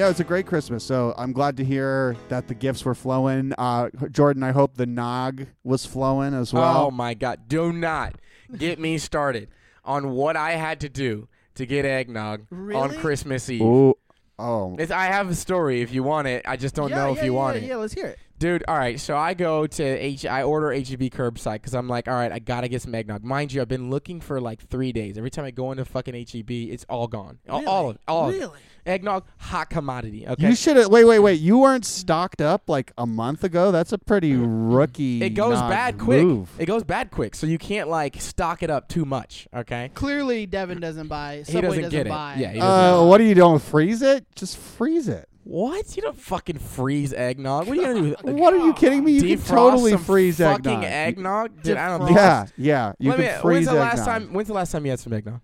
Yeah, it's a great Christmas. So I'm glad to hear that the gifts were flowing. Uh, Jordan, I hope the nog was flowing as well. Oh my God! Do not get me started on what I had to do to get eggnog on Really? Christmas Eve. Ooh. Oh. It's, I have a story if you want it. I just don't yeah, know yeah, if you yeah, want yeah, it. Yeah, let's hear it. Dude, all right. So I go to H. I order HEB curbside because I'm like, all right, I gotta get some eggnog. Mind you, I've been looking for like three days. Every time I go into fucking HEB, it's all gone. All- Really? All of it. All of it. really? Eggnog, hot commodity. Okay. You should have. Wait, wait, wait. You weren't stocked up like a month ago. That's a pretty rookie. it goes nog bad quick. Move. It goes bad quick. So you can't like stock it up too much. Okay. Clearly, Devin doesn't buy. Subway he doesn't get buy. it. Yeah. He doesn't. Uh, what are you doing? Freeze it? Just freeze it. What? You don't fucking freeze eggnog. What are you gonna do? with- What are you kidding me? You can Defrost totally some freeze fucking eggnog. eggnog. Dude, I don't Defrost. think Yeah, yeah. You Let can me, freeze when's the last eggnog. time? When's the last time you had some eggnog?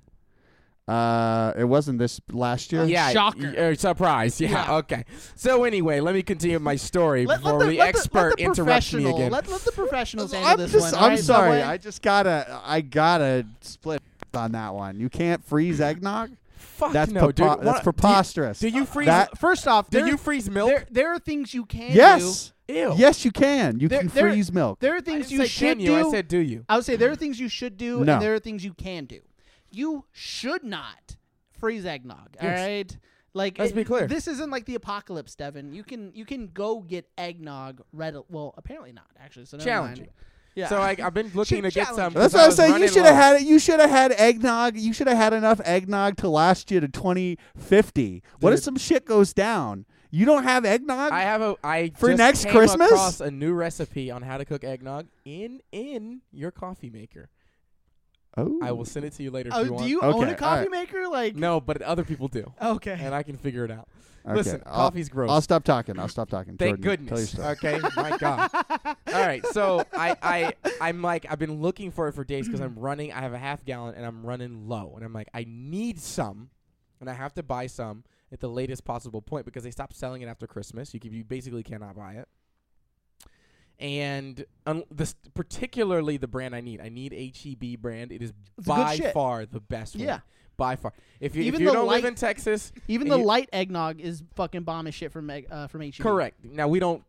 Uh, it wasn't this last year. Yeah, Shocker. y- uh, surprise. Yeah, Yeah. Okay. So anyway, let me continue my story Let, before let the, the let expert the, let the interrupts me professional- again. Let, let the professionals handle I'm this just. one. I'm right, sorry. Subway? I just gotta. I gotta split on that one. You can't freeze eggnog. Fuck That's no, dude. that's What- preposterous. Do you, do you freeze? That- First off, do there, you freeze milk? there, there are things you can yes. Ew. Yes, you can. You There- can there- freeze milk. do. There are I things didn't you say should can you. do. I said do you. I would say there are things you should do, No. and there are things you can do. You should not freeze eggnog. All Yes. right. Like Let's it- be clear. This isn't like the apocalypse, Devin. You can you can go get eggnog readily. Well, apparently not actually. So never mind. Challenging. Yeah. So I, I've been looking to get some. That's what I was saying. You should have had it. You should have had eggnog. You should have had enough eggnog to last you to 2050. What if some shit goes down? You don't have eggnog. I have a. I For just next came Christmas? across a new recipe on how to cook eggnog in in your coffee maker. Oh, I will oh. send it to you later if Oh, you do want. you own Okay, a coffee alright. maker? Like No, but other people do, okay. and I can figure it out. Okay, Listen, I'll- coffee's gross. I'll stop talking. I'll stop talking. Thank Jordan, Tell your goodness. story. Okay, my God. All right, so I, I, I'm like, I've been looking for it for days because I'm running. I have a half gallon and I'm running low, and I'm like, I need some, and I have to buy some at the latest possible point because they stopped selling it after Christmas. You can, you basically cannot buy it. And un- this, particularly the brand I need, I need HEB brand. It is It's by far the best one. Yeah. one. By far. If you, if Even you the don't live in Texas, Even the you- light eggnog is fucking bomb as shit from egg, uh, from HEB. correct. Now we don't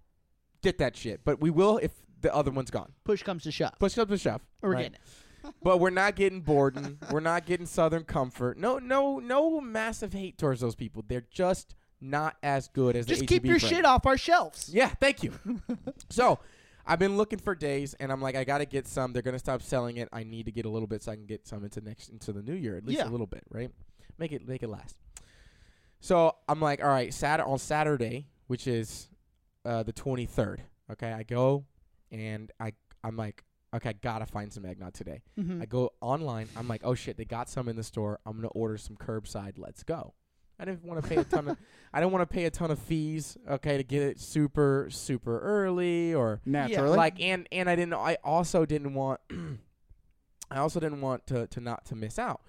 get that shit, but we will if the other one's gone. Push comes to shove. Push comes to shove. We're right? getting it. but we're not getting Borden. we're not getting Southern Comfort. No, no, no massive hate towards those people. They're just not as good as the Just keep your brand. shit off our shelves. Yeah, thank you. so, I've been looking for days, and I'm like, I gotta get some. They're gonna stop selling it. I need to get a little bit so I can get some into next into the new year, at least Yeah. a little bit, right? Make it make it last. So I'm like, all right, Sat on Saturday, which is uh, the 23rd. Okay, I go and I I'm like, okay, I gotta find some eggnog today. Mhm. I go online. I'm like, oh shit, they got some in the store. I'm gonna order some curbside. Let's go. I didn't want to pay a ton of. I don't want to pay a ton of fees. Okay, to get it super super early or Naturally. like and and I didn't. I also didn't want. I also didn't want to to not to miss out.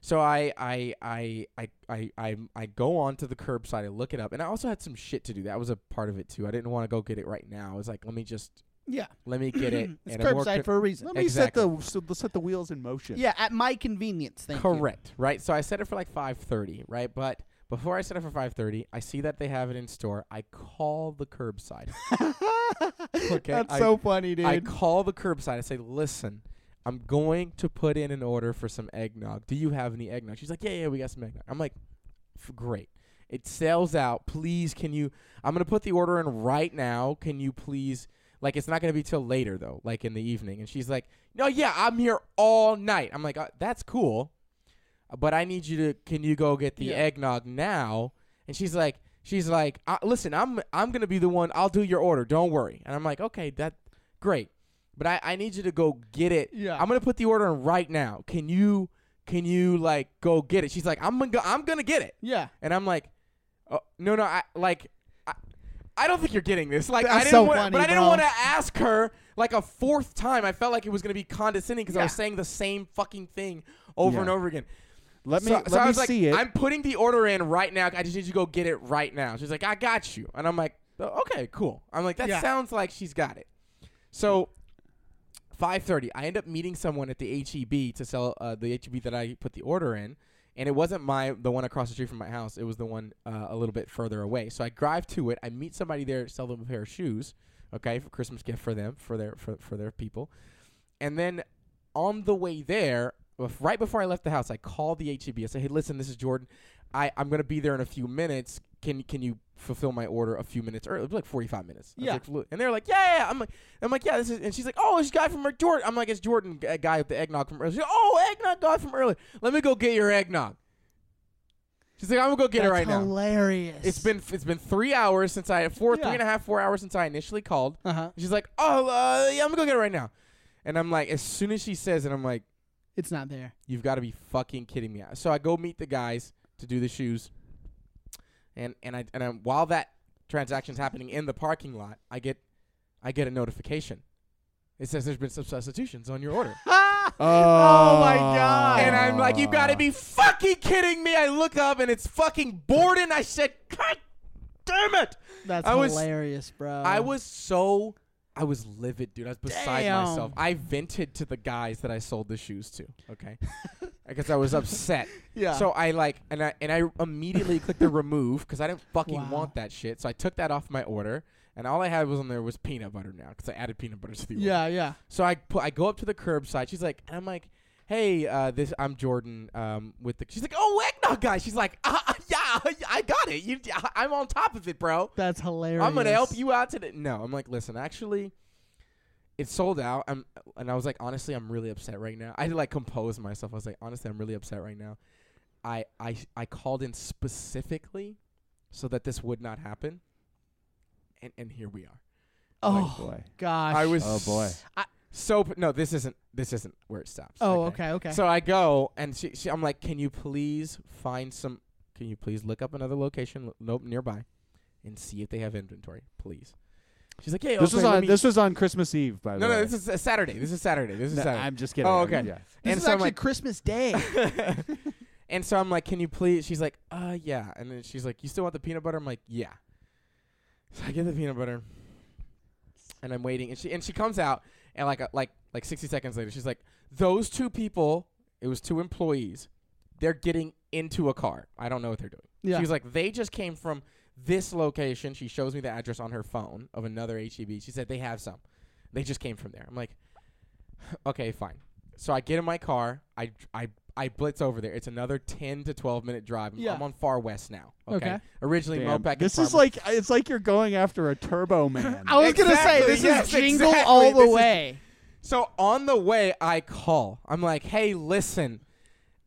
So I I I I I I, I go on to the curbside. I look it up, and I also had some shit to do. That was a part of it too. I didn't want to go get it right now. I was like, let me just Yeah. let me get it. it's and a more curbside co- for a reason. Let me Exactly. set the so, let's set the wheels in motion. Yeah, at my convenience. Thank you. Correct, right? So I set it for like 5:30, right? But before I set it for 5:30, I see that they have it in store. I call the curbside. Okay, That's I- so funny, dude. I call the curbside. I say, "Listen, I'm going to put in an order for some eggnog. Do you have any eggnog?" She's like, "Yeah, yeah, we got some eggnog." I'm like, "Great." It sells out. Please, can you? I'm gonna put the order in right now. Can you please? Like, it's not gonna be till later though, like in the evening. And she's like, "No, yeah, I'm here all night." I'm like, uh, "That's cool, but I need you to. Can you go get the Yeah. eggnog now?" And she's like, "She's like, listen, I'm I'm gonna be the one. I'll do your order. Don't worry." And I'm like, "Okay, that great." But I, I need you to go get it. Yeah. I'm gonna put the order in right now. Can you can you like go get it? She's like, I'm gonna go, I'm gonna get it. yeah. And I'm like, oh, no, no, I like, I, I don't think you're getting this. Like, I didn't so want, funny, but I didn't want to ask her like a fourth time. I felt like it was gonna be condescending because I was saying the same fucking thing over Yeah. and over again. Let me so, let so I me was like, see it. I'm putting the order in right now. I just need you to go get it right now. She's like, I got you. And I'm like, "Oh, okay, cool. I'm like, that Yeah. sounds like she's got it. So 5:30, I end up meeting someone at the HEB to sell uh, the HEB that I put the order in, and it wasn't my the one across the street from my house. It was the one uh, a little bit further away. So I drive to it. I meet somebody there, sell them a pair of shoes, okay, for Christmas gift for them for their for for their people, and then on the way there, bef- right before I left the house, I called the HEB. I said, "Hey, listen, this is Jordan. I I'm gonna be there in a few minutes. Can can you fulfill my order a few minutes early? It was like 45 minutes. Yeah. like, and they're like, yeah, yeah. I'm like, I'm like, yeah, this is. And she's like, oh, it's guy from Jordan. I'm like, it's Jordan, a guy with the eggnog from earlier. She's like, oh, eggnog guy from earlier. Let me go get your eggnog. She's like, I'm gonna go get That's it right now. hilarious. It's been it's been three hours since I four Yeah. three and a half four hours since I initially called. Uh huh. She's like, oh, uh, yeah, I'm gonna go get it right now. And I'm like, as soon as she says it, I'm like, It's not there. You've got to be fucking kidding me. So I go meet the guys to do the shoes, and and I and I, while that transaction's happening in the parking lot, I get I get a notification. It says there's been some substitutions on your order, Oh my God. and I'm like, you got to be fucking kidding me! I look up and it's fucking Borden. I said, God damn it! That's I was- hilarious, bro. I was so I was livid, dude. I was beside Damn. myself. I vented to the guys that I sold the shoes to. Okay, because I was upset. Yeah. So I like and I and I immediately clicked the remove because I didn't fucking Wow. want that shit. So I took that off my order, and all I had was on there was peanut butter now because I added peanut butter to the order. Yeah, yeah. So I put I go up to the curbside. She's like, and I'm like, hey, uh, this I'm Jordan. Um, with the she's like, oh eggnog guy. She's like, uh, yeah, I got it. You, I'm on top of it, bro. That's hilarious. I'm gonna help you out today. No, I'm like, listen, actually, it's sold out. I'm, and I was like, honestly, I'm really upset right now. I had to like compose myself. I was like, honestly, I'm really upset right now. I, I, I called in specifically so that this would not happen, and and here we are. Oh boy. gosh. I was Oh, boy. So no. This isn't this isn't where it stops. Oh, okay, okay. So I go and she, she, I'm like, can you please find some? Can you please look up another location lo- nope, nearby, and see if they have inventory, please. She's like, yeah. This okay, was on me- this was on Christmas Eve, by the No, way. no, no, this is uh, Saturday. This is Saturday. This is No, Saturday. I'm just kidding. Oh, I'm- okay. Yeah. this and is so I'm actually like, Christmas Day. and so I'm like, can you please? She's like, uh, yeah. And then she's like, you still want the peanut butter? I'm like, yeah. So I get the peanut butter, and I'm waiting, and she and she comes out, and like uh, like like 60 seconds later, she's like, those two people, it was two employees, they're getting into a car. I don't know what they're doing. Yeah. She was like, they just came from this location. She shows me the address on her phone of another HEB. She said they have some. They just came from there. I'm like, okay, fine. So I get in my car. I I I blitz over there. It's another 10 to 12 minute drive. I'm- Yeah. I'm on far west now. Okay. Okay. Originally Damn. Mopac. and This is Farmer- like it's like you're going after a Turbo Man. I was gonna say Exactly, this yes, is jingle exactly. all the This is- way. So on the way, I call. I'm like, hey, listen,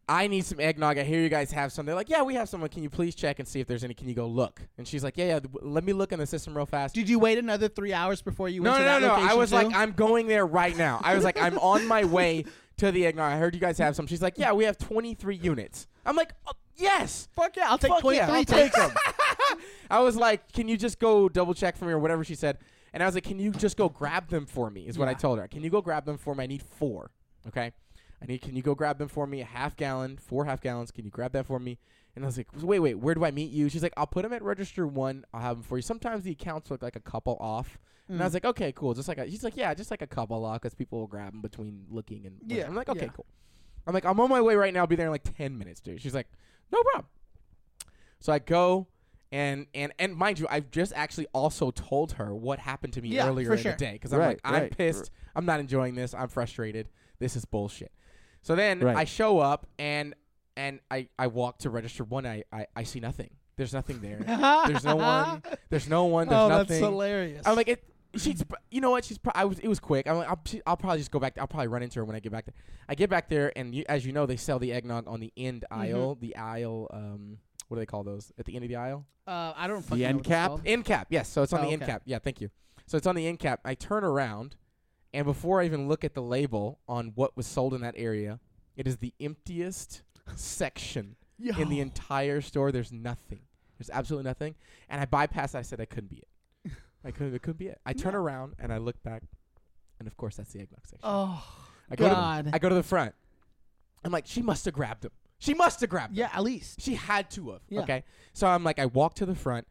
I need some eggnog. I hear you guys have some. They're like, yeah, we have some. Can you please check and see if there's any? Can you go look? And she's like, yeah, yeah. w- Let me look in the system real fast. Did you wait another three hours before you no, went no, to no, that no. I location was too? like, I'm going there right now. I was like, I'm on my way to the eggnog. I heard you guys have some. She's like, yeah, we have 23 units. I'm like, oh, yes. fuck yeah, I'll take Fuck twenty yeah. I'll take them. I was like, "Can you just go double check for me or whatever she said?" And I was like, "Can you just go grab them for me?" Is what I told her. Can you go grab them for me? I need four. Okay. I need. Can you go grab them for me? A half gallon, four half gallons. Can you grab that for me? And I was like, "Wait, wait. Where do I meet you?" She's like, "I'll put them at register one. I'll have them for you. Sometimes the accounts look like a couple off." And I Mm. was like, "Okay, cool. Just like a, she's like, yeah, just like a couple off because people will grab them between looking and Yeah, I'm like, okay, yeah. cool. I'm like, I'm on my way right now. I'll be there in like ten minutes, dude. She's like, no problem. So I go and and and mind you, I've just actually also told her what happened to me Yeah, earlier in sure. the day because I'm Right, like, I'm right, pissed. I'm not enjoying this. I'm frustrated. This is bullshit. So then Right. I show up and and I I walk to register one. I I, I see nothing. There's nothing there. There's no one. There's no one. There's oh, nothing. that's hilarious. I'm like it. She's, you know what? She's. Pro- I was. It was quick. I'm like, I'll, she- I'll probably just go back. I'll probably run into her when I get back there. I get back there, and you, as you know, they sell the eggnog on the end Mm-hmm. aisle. The aisle. Um, what do they call those? At the end of the aisle. uh, I don't fucking know end what it's cap? called. End cap. Yes. So it's on Oh, the end okay. cap. Yeah. Thank you. So it's on the end cap. I turn around, and before I even look at the label on what was sold in that area, it is the emptiest section in the entire store. There's nothing. There's absolutely nothing. And I bypassed. it. I said I couldn't be it. I couldn't. It couldn't be it. I turn No. around and I look back, and of course that's the eggnog section. Oh I go God. To, I go to the front. I'm like, she must have grabbed him. She must have grabbed him. yeah, at least. She had to have. Yeah. Okay. So I'm like, I walk to the front,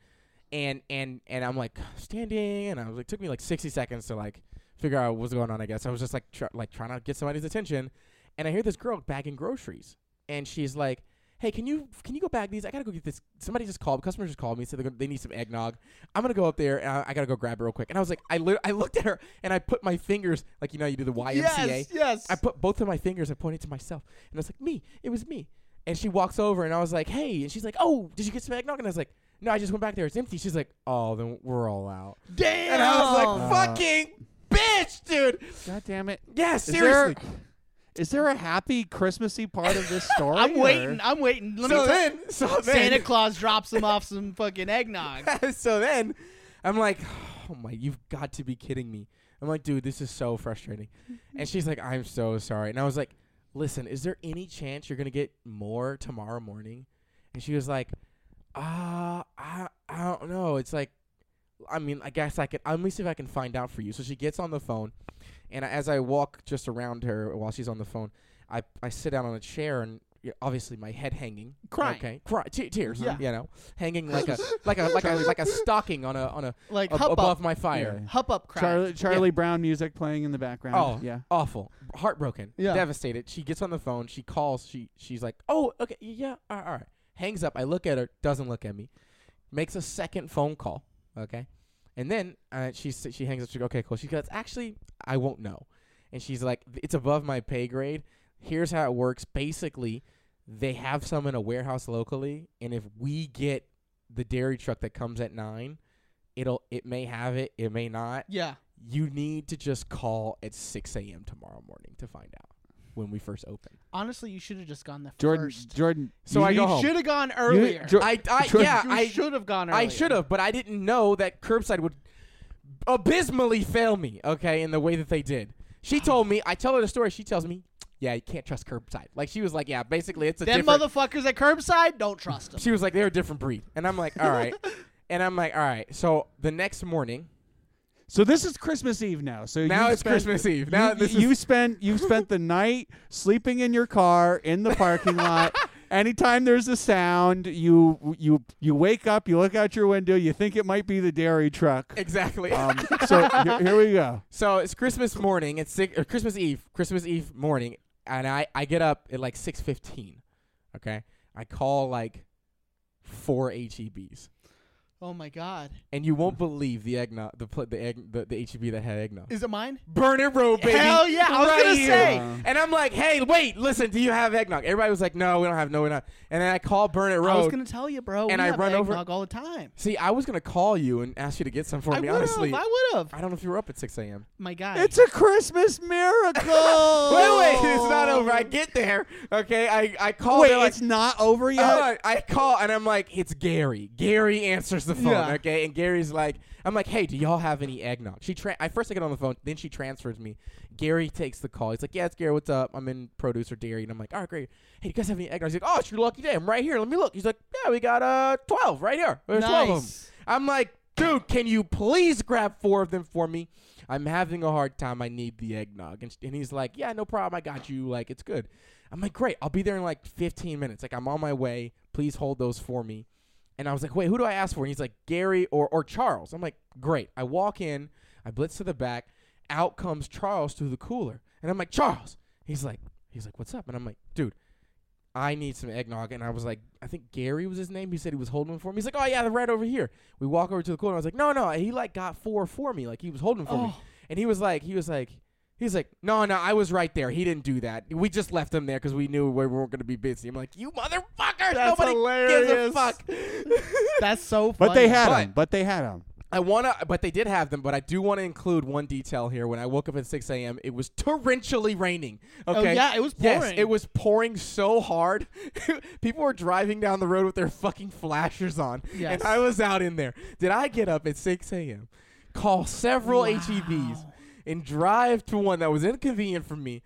and and and I'm like standing, and I was like, took me like 60 seconds to like figure out what's going on. I guess I was just like tr- like trying to get somebody's attention, and I hear this girl bagging groceries, and she's like, "Hey, can you can you go bag these? I gotta go get this. Somebody just called. Customer just called me. Said they're gonna, they need some eggnog. I'm gonna go up there and I, I gotta go grab it real quick." And I was like, I li- I looked at her and I put my fingers like you know you do the YMCA. Yes, yes. I put both of my fingers. I pointed to myself, and I was like, "Me, it was me." And she walks over, and I was like, "Hey," and she's like, "Oh, did you get some eggnog?" And I was like, "No, I just went back there. It's empty." She's like, "Oh, then we're all out." Damn. And I was like, "Fucking bitch, dude!" God damn it! Yeah, Is seriously. There is there a happy Christmassy part of this story? I'm or- waiting. I'm waiting. Let so me then, so then, Santa Claus drops him off some fucking eggnog. so then, I'm like, "Oh my, you've got to be kidding me!" I'm like, "Dude, this is so frustrating." and she's like, "I'm so sorry." And I was like, "Listen, is there any chance you're gonna get more tomorrow morning?" And she was like, "Ah, I, I don't know. It's like, I mean, I guess I can. Let me see if I can find out for you." So she gets on the phone, and as I walk just around her while she's on the phone, I I sit down on a chair and. Obviously, my head hanging, Crying. okay, Cry, te- tears, Yeah. you know, hanging like a like a like a like a stocking on a on a Like ab- above up, my fire. Yeah. hup up cry. Charlie Charlie Brown music playing in the background. Oh, yeah. awful, heartbroken, Yeah. devastated. She gets on the phone. She calls. She she's like, "Oh, okay, yeah, all right, all right." Hangs up. I look at her. Doesn't look at me. Makes a second phone call. Okay, and then uh, she she hangs up. She goes, "Okay, cool." She goes, "Actually, I won't know." And she's like, "It's above my pay grade. Here's how it works. Basically, they have some in a warehouse locally, and if we get the dairy truck that comes at nine, it'll it may have it, it may not." Yeah. you need to just call at 6 a.m. tomorrow morning to find out when we first opened. Honestly, you should have just gone the Jordan first. Jordan. So you I go home. Should have gone earlier. Jo- I, I Jordan, yeah, you I should have gone earlier. I should have, but I didn't know that curbside would abysmally fail me. Okay, in the way that they did. She told me. I tell her the story. She tells me, "Yeah, you can't trust curbside." Like she was like, "Yeah, basically it's a Them different." motherfuckers at curbside, don't trust them. she was like, "They're a different breed," and I'm like, "All right," and I'm like, "All right." So the next morning, So this is Christmas Eve now. So now it's spent- Christmas Eve. Now you, this you is spent you spent the night sleeping in your car in the parking lot. Anytime there's a sound, you you you wake up, you look out your window, you think it might be the dairy truck. exactly. Um, so here, here we go. So it's Christmas morning. It's six, or Christmas Eve. Christmas Eve morning, and I I get up at like six fifteen. Okay, I call like four HEBs, Oh my god. and you won't believe the eggnog, the pl- the egg, the, the HEB that had eggnog. Is it mine? Burnet Road, baby. Hell yeah, I was Right gonna here. say. And I'm like, hey, wait, listen, do you have eggnog? Everybody was like, no, we don't have, no, we're not. And then I call Burnet I was gonna tell you, bro. And we I have run over- eggnog all the time. See, I was gonna call you and ask you to get some for I me. Honestly. I would have. I don't know if you were up at 6 a.m. My God, it's a Christmas miracle. Wait, wait, it's not over. I get there. Okay, I I call. Wait, they're like, it's not over yet. Hold on. I call and I'm like, it's Gary. Gary answers the phone. Yeah. Okay, and Gary's like, I'm like, hey, do y'all have any eggnog? She tra- I first I get on the phone, then she transfers me. Gary takes the call. He's like, yeah, it's Gary. What's up? I'm in produce or dairy, and I'm like, all right, great. Hey, you guys have any eggnog? He's like, oh, it's your lucky day. I'm right here. Let me look. He's like, yeah, we got uh 12 right here. There's 12 of them. I'm like, dude, can you please grab four of them for me? I'm having a hard time. I need the eggnog. And, and he's like, yeah, no problem. I got you. Like, it's good. I'm like, great. I'll be there in like 15 minutes. Like, I'm on my way. Please hold those for me. And I was like, wait, who do I ask for? And he's like, Gary or, or Charles. I'm like, great. I walk in. I blitz to the back. Out comes Charles through the cooler. And I'm like, Charles. He's like, he's like, what's up? And I'm like, dude, I need some eggnog. And I was like, I think Gary was his name. He said he was holding them for me. He's like, oh yeah, they're right over here. We walk over to the cooler. I was like, no, no. He like got four for me. Like he was holding for me. Oh, And he was like, he was like, he was like, no, no, I was right there. He didn't do that. We just left him there because we knew we weren't going to be busy. I'm like, you motherfuckers! That's Nobody hilarious. gives a fuck. that's so funny. But they had But- them. But they had them. I wanna, but they did have them. But I do want to include one detail here. When I woke up at 6 a.m., it was torrentially raining. Okay, Oh Okay. yeah, it was pouring. Yes, it was pouring so hard. People were driving down the road with their fucking flashers on. Yes. And I was out in there. Did I get up at 6 a.m., call several HEBs, Wow. And drive to one that was inconvenient for me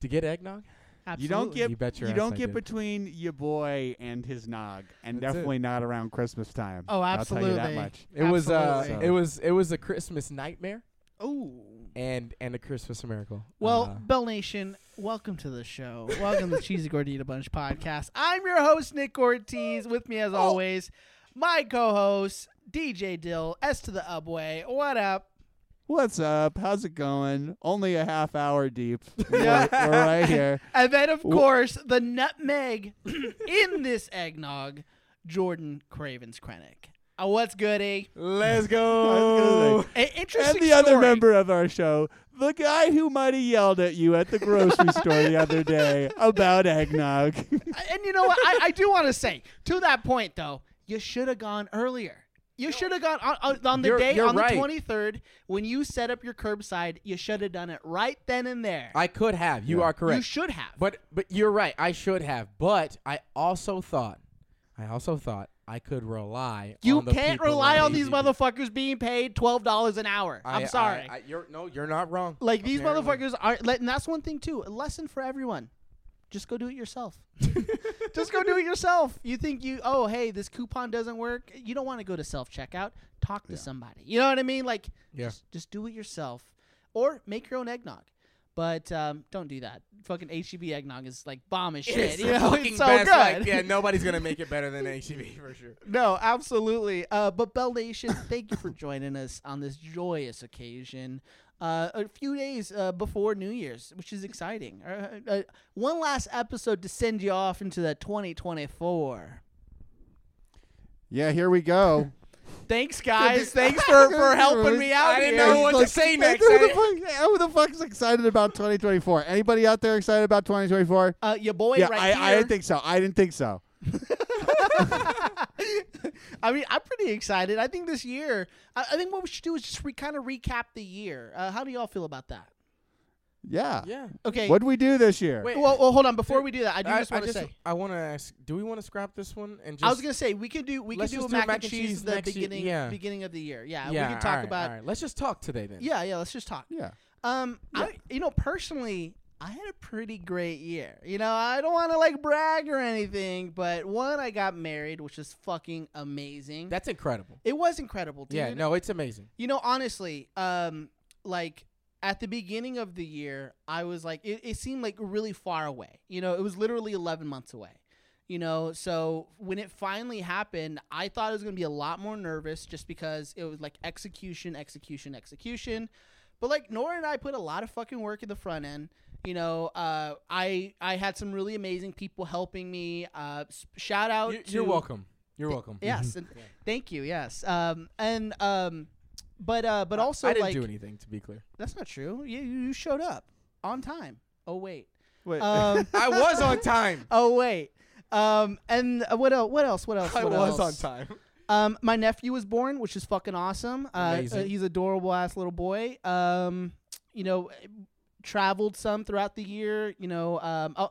to get eggnog? Absolutely. You don't get You bet your you ass don't I get did. between your boy and his nog, and That's it. definitely not around Christmas time. Oh, I'll tell you that absolutely. much. It was uh, Absolutely. it was it was a Christmas nightmare Ooh. and and a Christmas miracle. Well, Uh, Bell Nation, welcome to the show. Welcome to the Cheesy Gordita Bunch podcast. I'm your host, Nick Ortiz. With me, as Oh. always, my co-host, DJ Dill, S to the Ubway. What up? What's up? How's it going? Only a half hour deep. Yeah. We're, we're right here. And then, of course, the nutmeg in this eggnog, Jordan Cravens Krenek. Uh, what's good, eh? Let's go. was A- interesting And the other member of our show, the guy who might have yelled at you at the grocery store the other day about eggnog. And you know what? I, I do want to say, to that point, though, you should have gone earlier. You should have gone on, on, on the You're- day, you're on right. the 23rd, when you set up your curbside, you should have done it right then and there. I could have. You Yeah. are You should have. But but you're right. I should have. But I also thought, I also thought I could rely. you on the can't people rely at on these HEB. motherfuckers being paid $12 an hour. I- I'm sorry. I, I, you're no, you're not wrong. Like these Apparently. motherfuckers are, like, and that's one thing too. A lesson for everyone: just go do it yourself. just go do it yourself. You think you, oh hey, this coupon doesn't work. You don't want to go to self checkout. Talk to Yeah. somebody. You know what I mean? Like, Yeah. just, just do it yourself, or make your own eggnog. But um, don't do that. Fucking HEB eggnog is like bomb as shit. It's you know, fucking it's so best. good. Like, yeah, nobody's gonna make it better than HEB for sure. No, absolutely. Uh, but Bell Nation, thank you for joining us on this joyous occasion. Uh, a few days uh, before New Year's, which is exciting. Uh, uh, one last episode to send you off into the 2024. yeah, here we go. Thanks, guys. Thanks for, for helping me out I didn't here. know what to say next. Who the, fuck, who the fuck's excited about 2024? Anybody out there excited about 2024? Uh, your boy yeah, right I, here. I didn't think so. I didn't think so. I mean, I'm pretty excited. I think this year, I, I think what we should do is just re- kind of recap the year. Uh, how do y'all feel about that? Yeah. Yeah. Okay. What'd we do this year? Wait. Well, well, hold on. Before we do that, I do I, just want to say. I want to ask. Do we want to scrap this one and just? I was gonna say we could do we could do a do mac, and cheese, at the next year. beginning Yeah. beginning of the year. Yeah, yeah, we can talk all right, about all right. Let's just talk today then. yeah yeah. Let's just talk. Yeah. Um, I you know personally I had a pretty great year. You know I don't want to like brag or anything, but one I got married, which is fucking amazing. That's incredible. it was incredible, dude. Yeah. No, it's amazing. You know, honestly, um, like at the beginning of the year, I was like, it, it seemed like really far away. You know, it was literally 11 months away. You know, so when it finally happened, I thought it was going to be a lot more nervous just because it was like execution, execution, execution. But like Nora and I put a lot of fucking work in the front end. You know, uh, I I had some really amazing people helping me. Uh, shout out You, to you're welcome. You're welcome. Yes, and thank you. Yes, um, and um, but uh, but also I didn't like do anything to be clear. that's not true. You you showed up on time. Oh wait. Wait. Um, I was on time. oh wait. Um, and uh, what else? What else? What else? I what was on time. Um, my nephew was born, which is fucking awesome. Uh, uh, he's adorable ass little boy. Um, you know, traveled some throughout the year. You know, um, oh,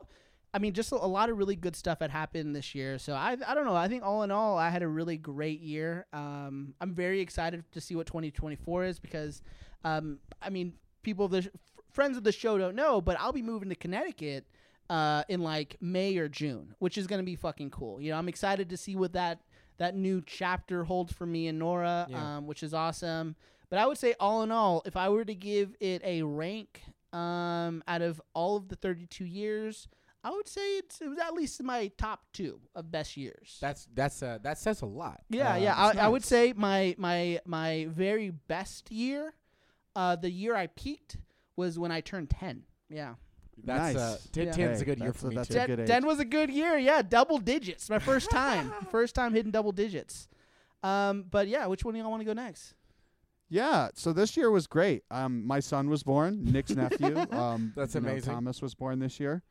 I mean, just a, a lot of really good stuff had happened this year. So I, I don't know. I think all in all, I had a really great year. Um, I'm very excited to see what 2024 is because, um, I mean, people, the friends of the show don't know, but I'll be moving to Connecticut. Uh, in like May or June, which is gonna be fucking cool. You know, I'm excited to see what that that new chapter holds for me and Nora, Yeah. um, which is awesome. But I would say, all in all, if I were to give it a rank um, out of all of the 32 years, I would say it's, it was at least my top two of best years. That's that's uh, that says a lot. yeah, Uh, yeah. I, it's I would say my my my very best year, uh, the year I peaked was when I turned 10. Yeah. that's uh, Nice. ten, Yeah. ten's a good year for a- me that's too. a good age. 10 was a good year. Yeah, double digits. My first time. first time hitting double digits. Um, but yeah, which one do y'all want to go next? Yeah, so this year was great. Um, my son was born, Nick's nephew. Um, That's you know, amazing. Thomas was born this year.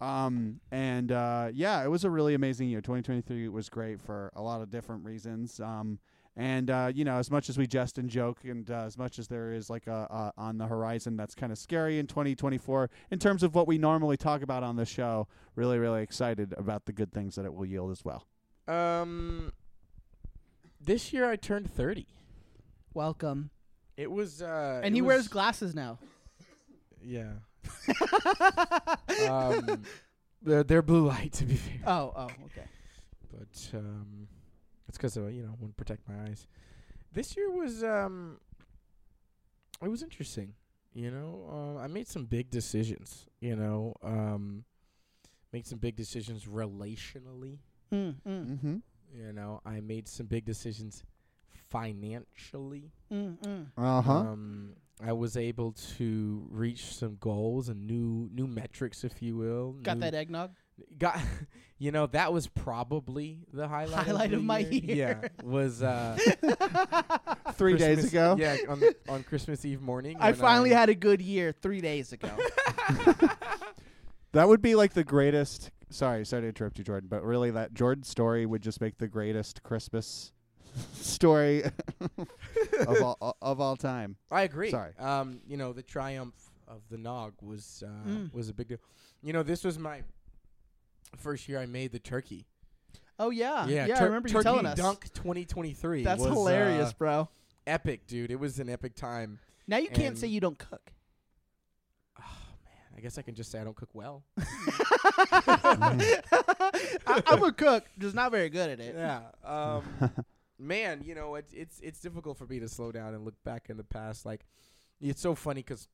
Um, and uh, yeah, it was a really amazing year. 2023 was great for a lot of different reasons. Um, and uh, you know, as much as we jest and joke, and uh, as much as there is like a, a on the horizon that's kind of scary in 2024 in terms of what we normally talk about on the show, really, really excited about the good things that it will yield as well. Um, this year I turned thirty. Welcome. It was uh, and it he was- wears glasses now. Yeah. Um, they're, they're blue light to be fair, oh, oh, okay. but um, it's because uh, you know want to protect my eyes. This year was um, it was interesting. You know, uh, I made some big decisions. You know, um, made some big decisions relationally. Mm, mm. Mm-hmm. You know, I made some big decisions financially. Uh huh. Um, I was able to reach some goals and new new metrics, if you will. Got new- that eggnog? Got, you know, that was probably the highlight. Highlight the of my year. year. Yeah, was uh, Three days ago. Yeah, on, on Christmas Eve morning. I when finally had a good year three days ago. That would be like the greatest. Sorry, sorry to interrupt you, Jordan, but really, that Jordan story would just make the greatest Christmas story of all of all time. I agree. Sorry. Um, you know, the triumph of the Nog was uh, Mm. was a big deal. You know, this was my first year I made the turkey. Oh yeah, yeah. I Tur- remember you turkey telling us. Dunk 2023. That's was, hilarious, uh, bro. epic, dude. It was an epic time. Now you can't say you don't cook. Oh man, I guess I can just say I don't cook well. I, I'm a cook, just not very good at it. yeah. Um, man, you know, it's it's it's difficult for me to slow down and look back in the past. Like, it's so funny because,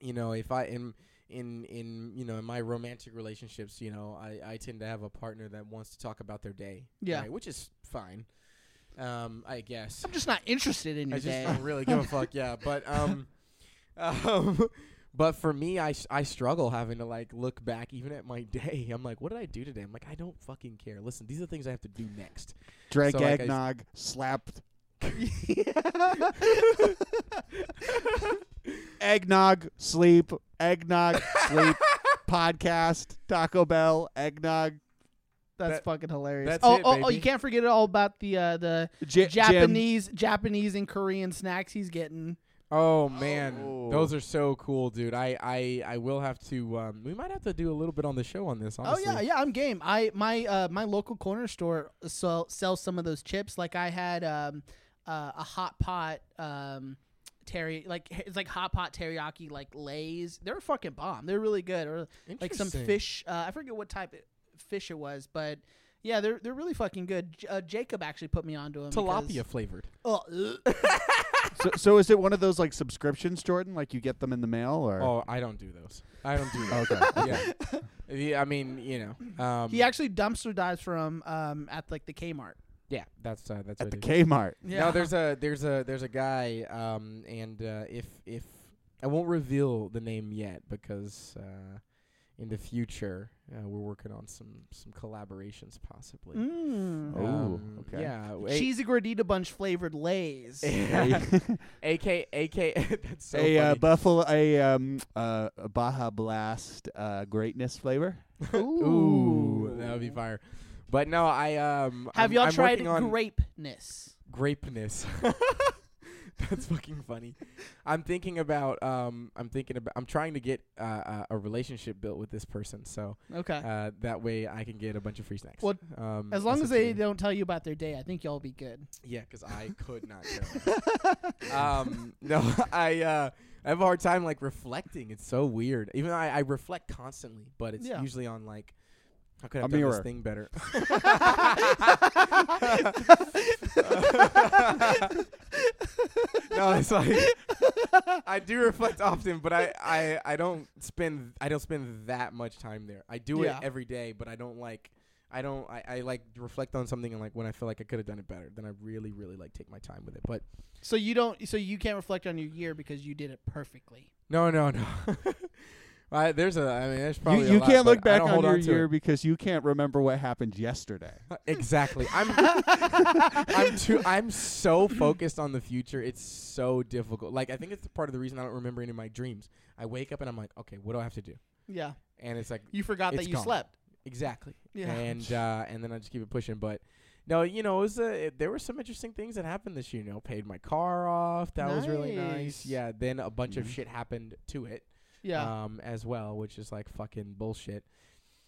you know, if I in in in you know in my romantic relationships, you know, I I tend to have a partner that wants to talk about their day. Yeah. right, which is fine. Um, I guess. I'm just not interested in your I just day. don't really give a fuck. Yeah, but um, um, but for me, I, I struggle having to like look back even at my day. I'm like, what did I do today? I'm like, I don't fucking care. Listen, these are the things I have to do next. Drank So, like, I s- eggnog, slapped eggnog, sleep, eggnog, sleep, podcast, Taco Bell, eggnog, That's That- fucking hilarious. that's oh, it, oh, oh, you can't forget it all about the uh, the J- Jim. Japanese Japanese and Korean snacks he's getting. Oh man, Oh. those are so cool, dude. I I I will have to. Um, we might have to do a little bit on the show on this. Honestly. Oh yeah, yeah, I'm game. I my uh my local corner store sell sells some of those chips. Like I had um uh, a hot pot um terry like it's like hot pot teriyaki like lays. They're fucking bomb. They're really good. Or like some fish. Uh, I forget what type of fish it was, but yeah, they're they're really fucking good. J- Uh, Jacob actually put me onto them. tilapia flavored. Oh. so, so is it one of those like subscriptions, Jordan? Like you get them in the mail, or Oh, I don't do those. I don't do those. okay? yeah. yeah. I mean, you know. Um, he actually dumpster dives from um at like the Kmart. Yeah, that's uh, that's At what the. Kmart. Yeah. No, there's a there's a there's a guy, um, and uh, if if I won't reveal the name yet because uh, in the future uh, we're working on some some collaborations possibly. Mm. Oh, Um, okay. Yeah, a- cheesy gordita bunch flavored lays. AK AK that's so a uh, funny. buffalo, a um, uh, a Baja Blast uh, greatness flavor. Ooh, that would be fire. But no, I um Have I'm- y'all I'm tried working on grapeness? grapeness. That's fucking funny. I'm thinking about um I'm thinking about I'm trying to get uh, uh, a relationship built with this person so Okay. uh that way I can get a bunch of free snacks. Well, um as long as they essentially. don't tell you about their day, I think y'all be good. Yeah, cuz I could not um no, I uh I have a hard time like reflecting. It's so weird. Even though I, I reflect constantly, but it's Yeah. usually on like how could I A have done this thing better? no, it's like I do reflect often, but I, I, I don't spend I don't spend that much time there. I do Yeah. it every day, but I don't like I don't I, I like reflect on something and like when I feel like I could have done it better, then I really really like take my time with it. But So you don't. So you can't reflect on your year because you did it perfectly. no, no, no. I, there's a I mean there's You, probably a you lot, can't but look back on your to year it. because you can't remember what happened yesterday. exactly. I'm I'm too I'm so focused on the future. It's so difficult. Like I think it's part of the reason I don't remember any of my dreams. I wake up and I'm like, okay, what do I have to do? Yeah. And it's like You forgot that you gone. slept. exactly. Yeah. And uh, and then I just keep it pushing. But no, you know, it was uh, it, there were some interesting things that happened this year. You know, paid my car off. That was really Nice. nice. Yeah. Then a bunch of Mhm. shit happened to it. Yeah. Um, as well, which is like fucking bullshit.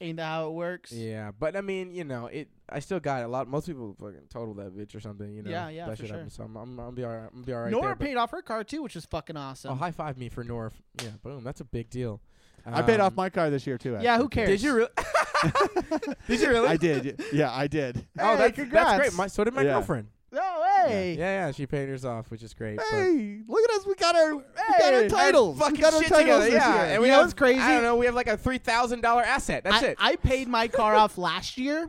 Ain't that how it works? Yeah, but I mean, you know, it. I still got it. a lot. Most people fucking total that bitch or something. You know. Yeah, yeah, that for shit sure. happens. So I'm, I'm, I'll be alright. I'm be alright Nora there. but- paid off her car too, which is fucking awesome. Oh, high five me for Nora. F- Yeah, boom. That's a big deal. I paid off Um, my car this year too. yeah, who actually. cares? Did you really? did you really? I did. y- Yeah, I did. Oh, Hey, that's, congrats. that's great. My, so did my Yeah. girlfriend. No way. Yeah, yeah. She paid hers off, which is great. Hey, look at us. We got our, we got our Hey, titles. fucking we got our shit titles together. this Yeah, year. and we You know have what's crazy? I don't know. We have like a three thousand dollar asset. That's I, it. I paid my car off last year,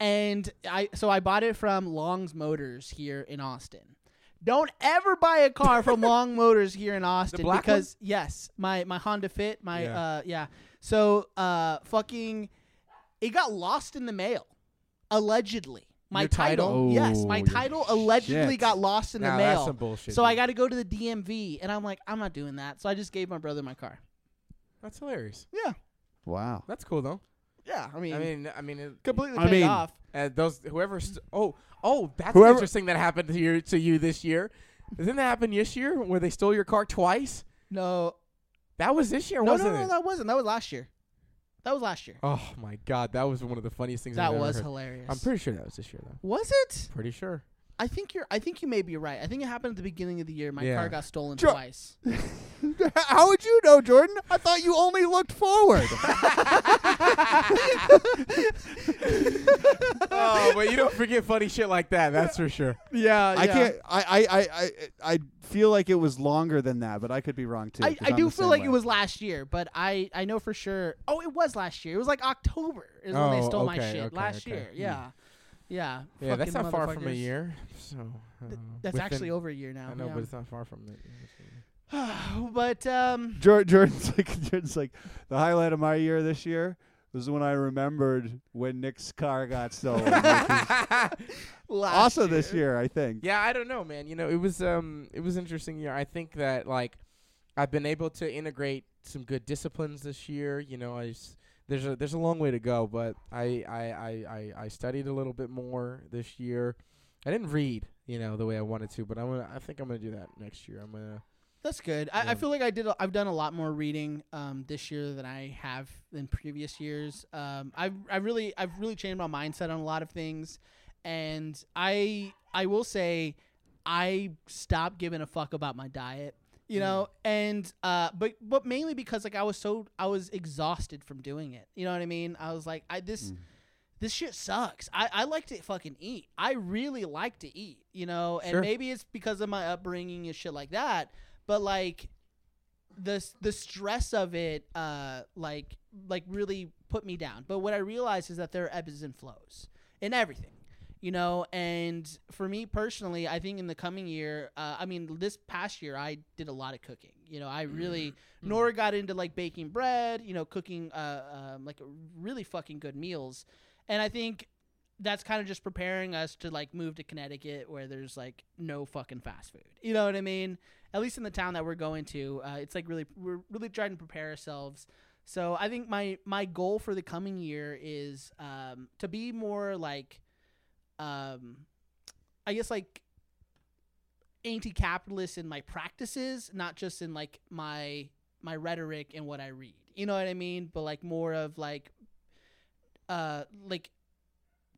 and I so I bought it from Long's Motors here in Austin. Don't ever buy a car from Long Motors here in Austin black because yes, my my Honda Fit, my Yeah. uh yeah. So uh fucking it got lost in the mail allegedly. My Your title? yes, my Oh, title allegedly shit. got lost in the Nah, that's mail. some bullshit. So I dude. got to go to the DMV, and I'm like, I'm not doing that. So I just gave my brother my car. That's hilarious. Yeah, Wow. That's cool though. yeah. I mean, I mean, I mean, it, completely I paid mean- off. uh, those whoever. St- oh, oh, that's Whoever- interesting. That happened to you to you this year. Didn't that happen this year where they stole your car twice? No, That was this year, no, no, wasn't no, it? that wasn't. That was last year. That was last year. Oh my god, that was one of the funniest things. that I've ever was heard. hilarious. I'm pretty sure that was this year though. was it? Pretty sure. I think you're. I think you may be right. I think it happened at the beginning of the year. My Yeah. car got stolen Sure. twice. How would you know, Jordan? I thought you only looked forward. oh, but you don't forget funny shit like that. That's for sure. yeah, I can't. I, I, I, I, I feel like it was longer than that, but I could be wrong too. I, 'cause I I'm do the feel same like way. it was last year, but I, I know for sure. Oh, it was last year. It was like October is when they Oh, stole my okay, shit okay, last okay. year. Hmm. Yeah, yeah. Yeah, that's not far from a year. So uh, That's within- actually over a year now. I know, yeah. but it's not far from it. but um, Jor- Jordan's like, Jordan's like, the highlight of my year this year was when I remembered when Nick's car got stolen. which is last also this year, I think. Yeah, I don't know, man. You know, it was um, it was interesting year. I think that like I've been able to integrate some good disciplines this year. You know, I s- there's a there's a long way to go, but I I, I, I I studied a little bit more this year. I didn't read, you know, the way I wanted to, but I'm gonna, I think I'm gonna do that next year. I'm gonna That's good. I, Yeah. I feel like I did. A, I've done a lot more reading um, this year than I have in previous years. Um, I've I really I've really changed my mindset on a lot of things, and I I will say I stopped giving a fuck about my diet. You know, and uh, but but mainly because like I was so I was exhausted from doing it. You know what I mean? I was like, I this Mm. this shit sucks. I, I like to fucking eat. I really like to eat, you know, and Sure. maybe it's because of my upbringing and shit like that. But like the the stress of it, uh, like like really put me down. But what I realized is that there are ebbs and flows in everything, you know. And for me personally, I think in the coming year, uh, I mean, this past year, I did a lot of cooking. You know, I really Nora got into like baking bread, you know, cooking uh, um, like really fucking good meals, and I think that's kind of just preparing us to like move to Connecticut where there's like no fucking fast food. You know what I mean? At least in the town that we're going to, uh, it's like really we're really trying to prepare ourselves. So I think my my goal for the coming year is um, to be more like, um, I guess like anti-capitalist in my practices, not just in like my my rhetoric and what I read. You know what I mean? But like more of like uh like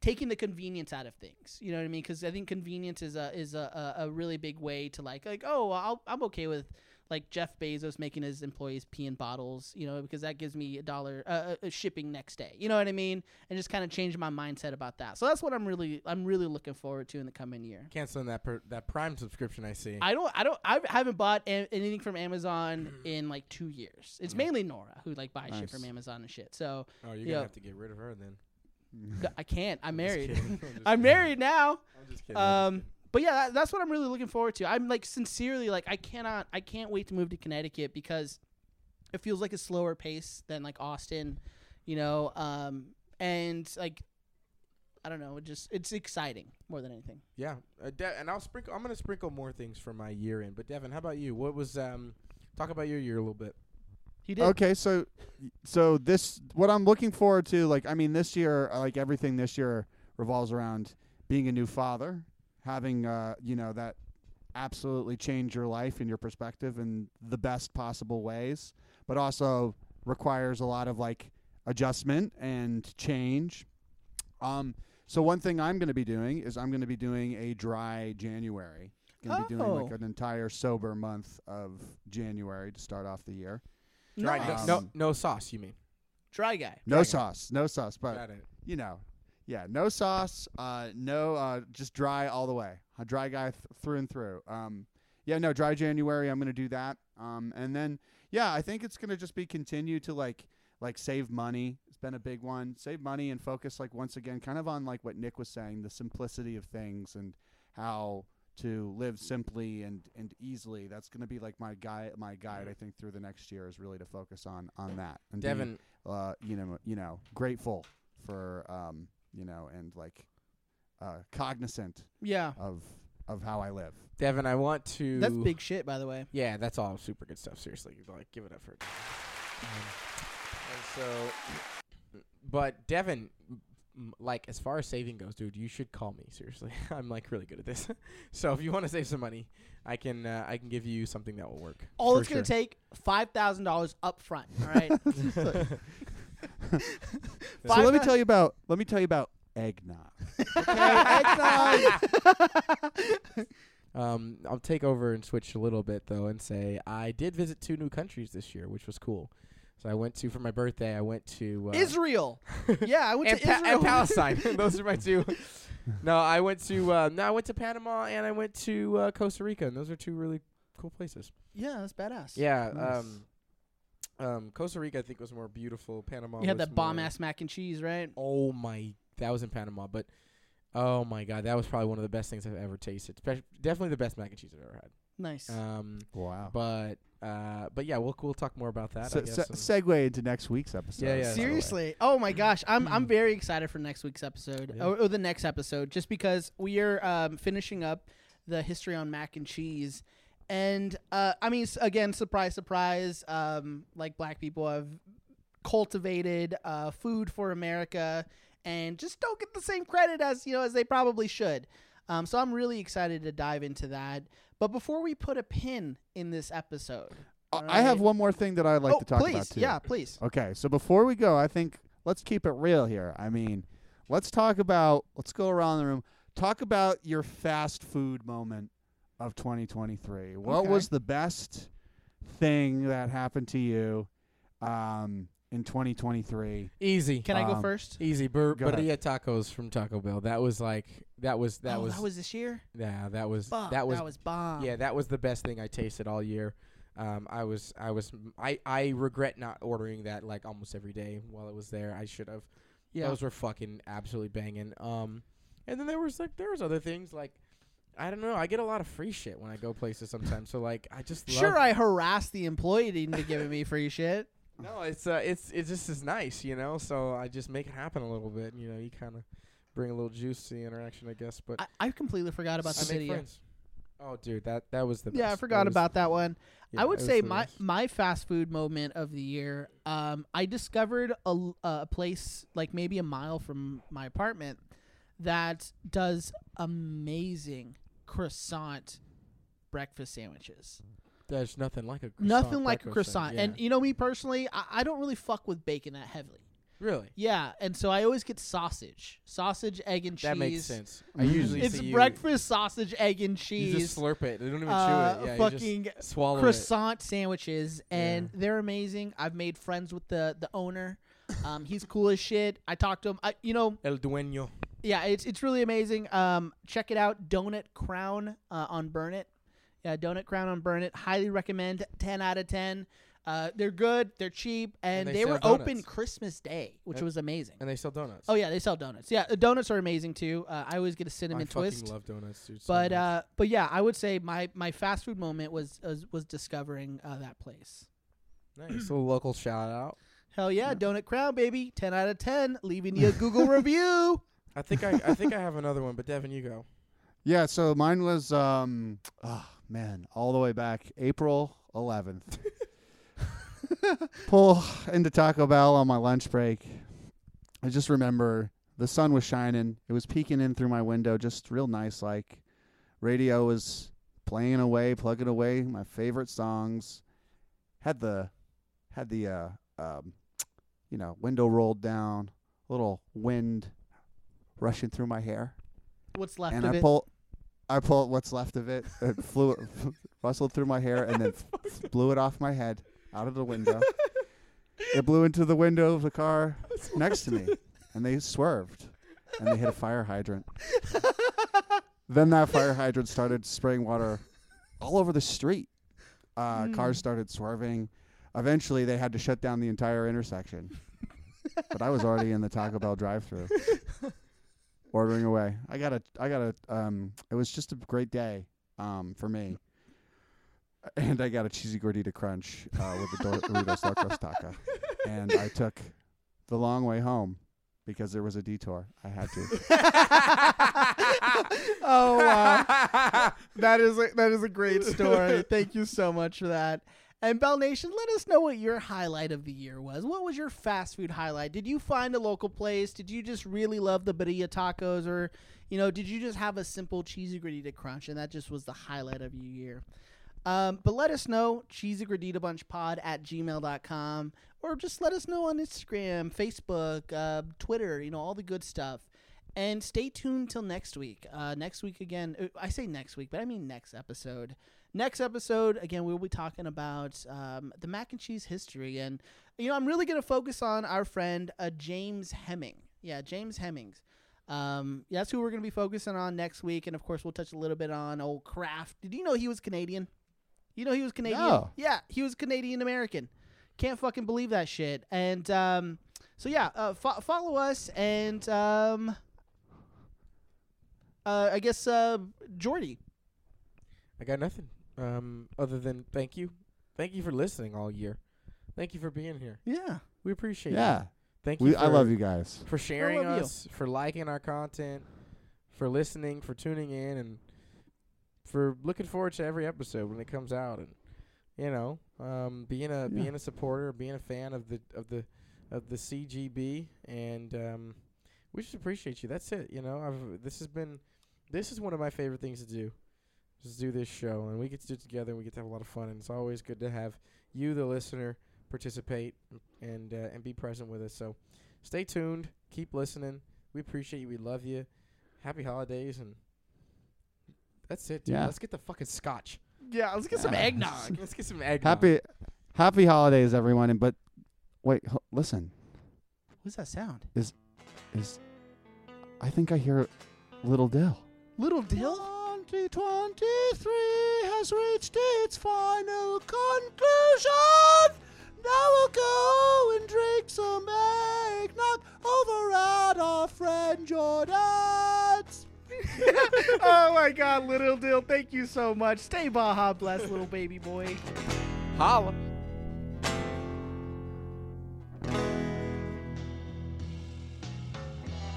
taking the convenience out of things. You know what I mean? Because I think convenience is a is a, a, really big way to like like oh I'll, I'm okay with like Jeff Bezos making his employees pee in bottles. You know because that gives me a dollar uh, uh, shipping next day. You know what I mean? And just kind of change my mindset about that. So that's what I'm really I'm really looking forward to in the coming year. canceling that per, that Prime subscription. I see. I don't, I don't, I haven't bought a- anything from Amazon in like two years. It's Mm. mainly Nora who like buys shit from Amazon and shit. So oh, you're yeah. gonna have to get rid of her then. I can't. I'm I'm married. I'm I'm married now. I'm just kidding. I'm Um, but yeah, that, that's what I'm really looking forward to. I'm like sincerely like I cannot, I can't wait to move to Connecticut because it feels like a slower pace than like Austin, you know. Um, and like I don't know, it just it's exciting more than anything. Yeah, uh, De- and I'll sprinkle. I'm gonna sprinkle more things for my year in. But Devin, how about you? What was um? Talk about your year a little bit. He did. Okay, so so this what I'm looking forward to, like I mean, this year, uh, like everything this year revolves around being a new father, having uh, you know, that absolutely change your life and your perspective in the best possible ways, but also requires a lot of like adjustment and change. Um, so one thing I'm going to be doing is I'm going to be doing a dry January. Going to be doing like Oh. an entire sober month of January to start off the year. Dry, Nice. no, Um, no, no sauce. You mean? Dry guy. No Dry guy. sauce, no sauce, but Got it. you know, yeah, no sauce, uh, no, uh, just dry all the way. A dry guy th- through and through. Um, yeah, no, dry January. I'm gonna do that. Um, and then yeah, I think it's gonna just be continue to like like save money, It's been a big one. Save money and focus like once again kind of on like what Nick was saying, the simplicity of things and how to live simply and and easily. That's going to be like my guide my guide I think through the next year is really to focus on on that. And be, Devin, uh you know, you know, grateful for um, you know, and like uh cognizant Yeah, of of how I live. Devin, I want to. that's big shit, by the way. Yeah, that's all super good stuff. Seriously, like give it up for. it. Um, and so, but Devin, m- m- like as far as saving goes, dude, you should call me. Seriously, I'm like really good at this. so if you want to save some money, I can uh, I can give you something that will work. All for it's gonna sure. take five thousand dollars up front. All right. So let me tell you about let me tell you about eggnog. Okay, eggnog. Um, I'll take over and switch a little bit though, and say I did visit two new countries this year, which was cool. So I went to for my birthday. I went to uh, Israel. Yeah, I went and, to Pa- Israel. and Palestine. Those are my two. No, I went to uh, no, I went to Panama and I went to uh, Costa Rica, and those are two really cool places. yeah, that's badass. Yeah, Nice. um, um, Costa Rica I think was more beautiful. Panama. You had was that bomb ass mac and cheese, right? Oh my, that was in Panama, but oh my god, that was probably one of the best things I've ever tasted. Spec- definitely the best mac and cheese I've ever had. Nice. Um, Wow. but uh, but yeah, we'll we'll talk more about that. Se- I guess. se- segue into next week's episode. Yeah, yeah, by the way. Seriously. Oh my gosh, I'm I'm very excited for next week's episode Yeah. or, or the next episode, just because we are um, finishing up the history on mac and cheese, and uh, I mean, again, surprise, surprise. Um, like black people have cultivated uh, food for America, and just don't get the same credit as you know as they probably should. Um, so I'm really excited to dive into that. But before we put a pin in this episode, Uh, I have one more thing that I'd like oh to talk please, about too. yeah, please. Okay, so before we go, I think let's keep it real here. I mean, let's talk about let's go around the room. Talk about your fast food moment of 2023. What Okay. was the best thing that happened to you um, in 2023? easy, Can I go Um, first? easy. Bur- Go ahead. tacos from Taco Bell. That was like that was that oh, was that was this year. yeah that was Fuck, that was that was bomb. yeah that was the best thing I tasted all year. Um, I was I was I I regret not ordering that like almost every day while it was there. I should have. yeah. Those were fucking absolutely banging. Um, and then there was like there was other things like I don't know. I get a lot of free shit when I go places sometimes. So like I just Sure, I harassed the employee into giving me free shit. No, it's uh, it's it just is nice, you know. So I just make it happen a little bit. You know, you kind of bring a little juice to the interaction, I guess. But I, I completely forgot about I the video. Oh, dude, that that was the Yeah, I best. That forgot about that one. yeah, I would say my best. my fast food moment of the year. Um, I discovered a a place like maybe a mile from my apartment that does amazing croissant breakfast sandwiches. There's nothing like a croissant Nothing like a croissant. yeah. And you know me personally, I, I don't really fuck with bacon that heavily. really, Yeah, and so I always get sausage, sausage, egg, and cheese. that makes sense. I usually It's you- breakfast sausage, egg, and You cheese. just slurp it. They don't even uh, chew it. Yeah, you fucking just swallow it. croissant sandwiches, and Yeah. they're amazing. I've made friends with the the owner. Um, he's cool as shit. I talked to him. I, you know, El dueño. Yeah, it's it's really amazing. Um, check it out, Donut Crown uh, on Burnet. Yeah, Donut Crown on Burnet. Highly recommend. Ten out of ten. Uh, they're good. They're cheap, and, And they, they were sell open donuts. Christmas Day, which And- was amazing. And they sell donuts. Oh yeah, they sell donuts. Yeah, the donuts are amazing too. Uh, I always get a I cinnamon fucking twist. love donuts, dude. so But much. uh, but yeah, I would say my my fast food moment was was, was discovering uh, that place. nice little local shout out. Hell yeah, Donut Crown, baby. Ten out of ten. Leaving you a Google review. I think I I think I have another one, but Devin, you go. Yeah, so mine was um oh man, all the way back April 11th. Pull into Taco Bell on my lunch break. I just remember the sun was shining. It was peeking in through my window just real nice like. Radio was playing away, plugging away my favorite songs. Had the had the uh um you know, window rolled down, little wind rushing through my hair What's left and of I it? pull, I pulled what's left of it. It flew, rustled through my hair, and then blew it off my head out of the window. it blew into the window of the car next to me, and they swerved, and they hit a fire hydrant. then that fire hydrant started spraying water all over the street. Uh, Mm. Cars started swerving. Eventually, they had to shut down the entire intersection. but I was already in the Taco Bell drive-through, ordering away. I got a, I got a. Um, it was just a great day, um, for me. And I got a cheesy gordita crunch uh, with the Dor- Doritos Crust taco, and I took the long way home because there was a detour. I had to. oh wow, that is a, that is a great story. Thank you so much for that. And Bell Nation, let us know what your highlight of the year was. What was your fast food highlight? Did you find a local place? Did you just really love the birria tacos, or you know, did you just have a simple cheesy gordita crunch and that just was the highlight of your year? Um, but let us know, cheesy gordita bunch pod at gmail.com, or just let us know on Instagram, Facebook, uh, Twitter, you know, all the good stuff. And stay tuned till next week. Uh, next week again, uh, I say next week, but I mean next episode. Next episode, again, we'll be talking about um, the mac and cheese history. And, you know, I'm really going to focus on our friend uh, James Hemming. Yeah, James Hemings. Um, yeah, that's who we're going to be focusing on next week. And, of course, we'll touch a little bit on old Kraft. Did you know he was Canadian? You know he was Canadian? No. Yeah, he was Canadian American. Can't fucking believe that shit. And, um, so yeah, uh, fo- follow us and, um, uh, I guess, uh, Jordy. I got nothing. Um, other than thank you, thank you for listening all year. Thank you for being here. Yeah. We appreciate yeah, you. Thank you. we. For, I love you guys. for sharing love you. us, for liking our content, for listening, for tuning in, and for looking forward to every episode when it comes out, and you know, um, being a Yeah. being a supporter, being a fan of the of the of the CGB, and um, we just appreciate you. That's it. You know, I've this has been this is one of my favorite things to do. Just do this show, and we get to do it together, and we get to have a lot of fun, and it's always good to have you, the listener, participate and uh, and be present with us. So stay tuned, keep listening. We appreciate you. We love you. Happy holidays, and that's it. Dude. Yeah. Let's get the fucking scotch. Yeah, let's get some eggnog. Let's get some eggnog. Happy, happy holidays, everyone. And but wait, h- listen. What's that sound? Is, is I think I hear Little Dill. Little Dill? 2023 has reached its final conclusion. Now we'll go and drink some eggnog over at our friend Jordan's. oh my god, Little Dill, thank you so much. Stay Baja blessed, little baby boy. Holla.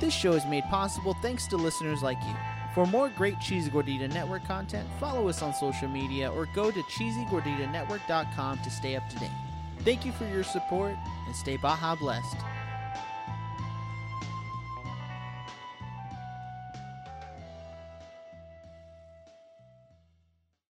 This show is made possible thanks to listeners like you. For more great Cheesy Gordita Network content, follow us on social media or go to cheesygorditanetwork.com to stay up to date. Thank you for your support and stay Baja blessed.